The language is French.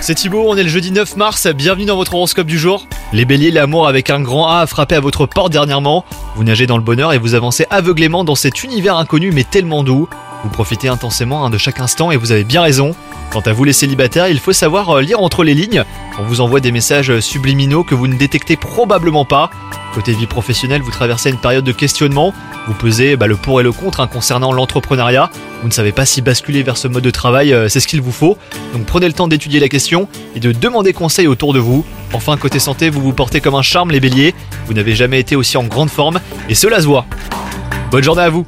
C'est Thibaut, on est le jeudi 9 mars, bienvenue dans votre horoscope du jour. Les béliers, l'amour avec un grand A a frappé à votre porte dernièrement. Vous nagez dans le bonheur et vous avancez aveuglément dans cet univers inconnu mais tellement doux. Vous profitez intensément hein, de chaque instant et vous avez bien raison. Quant à vous les célibataires, il faut savoir euh, lire entre les lignes. On vous envoie des messages euh, subliminaux que vous ne détectez probablement pas. Côté vie professionnelle, vous traversez une période de questionnement. Vous pesez bah, le pour et le contre hein, concernant l'entrepreneuriat. Vous ne savez pas si basculer vers ce mode de travail, euh, c'est ce qu'il vous faut. Donc prenez le temps d'étudier la question et de demander conseil autour de vous. Enfin, côté santé, vous vous portez comme un charme les béliers. Vous n'avez jamais été aussi en grande forme et cela se voit. Bonne journée à vous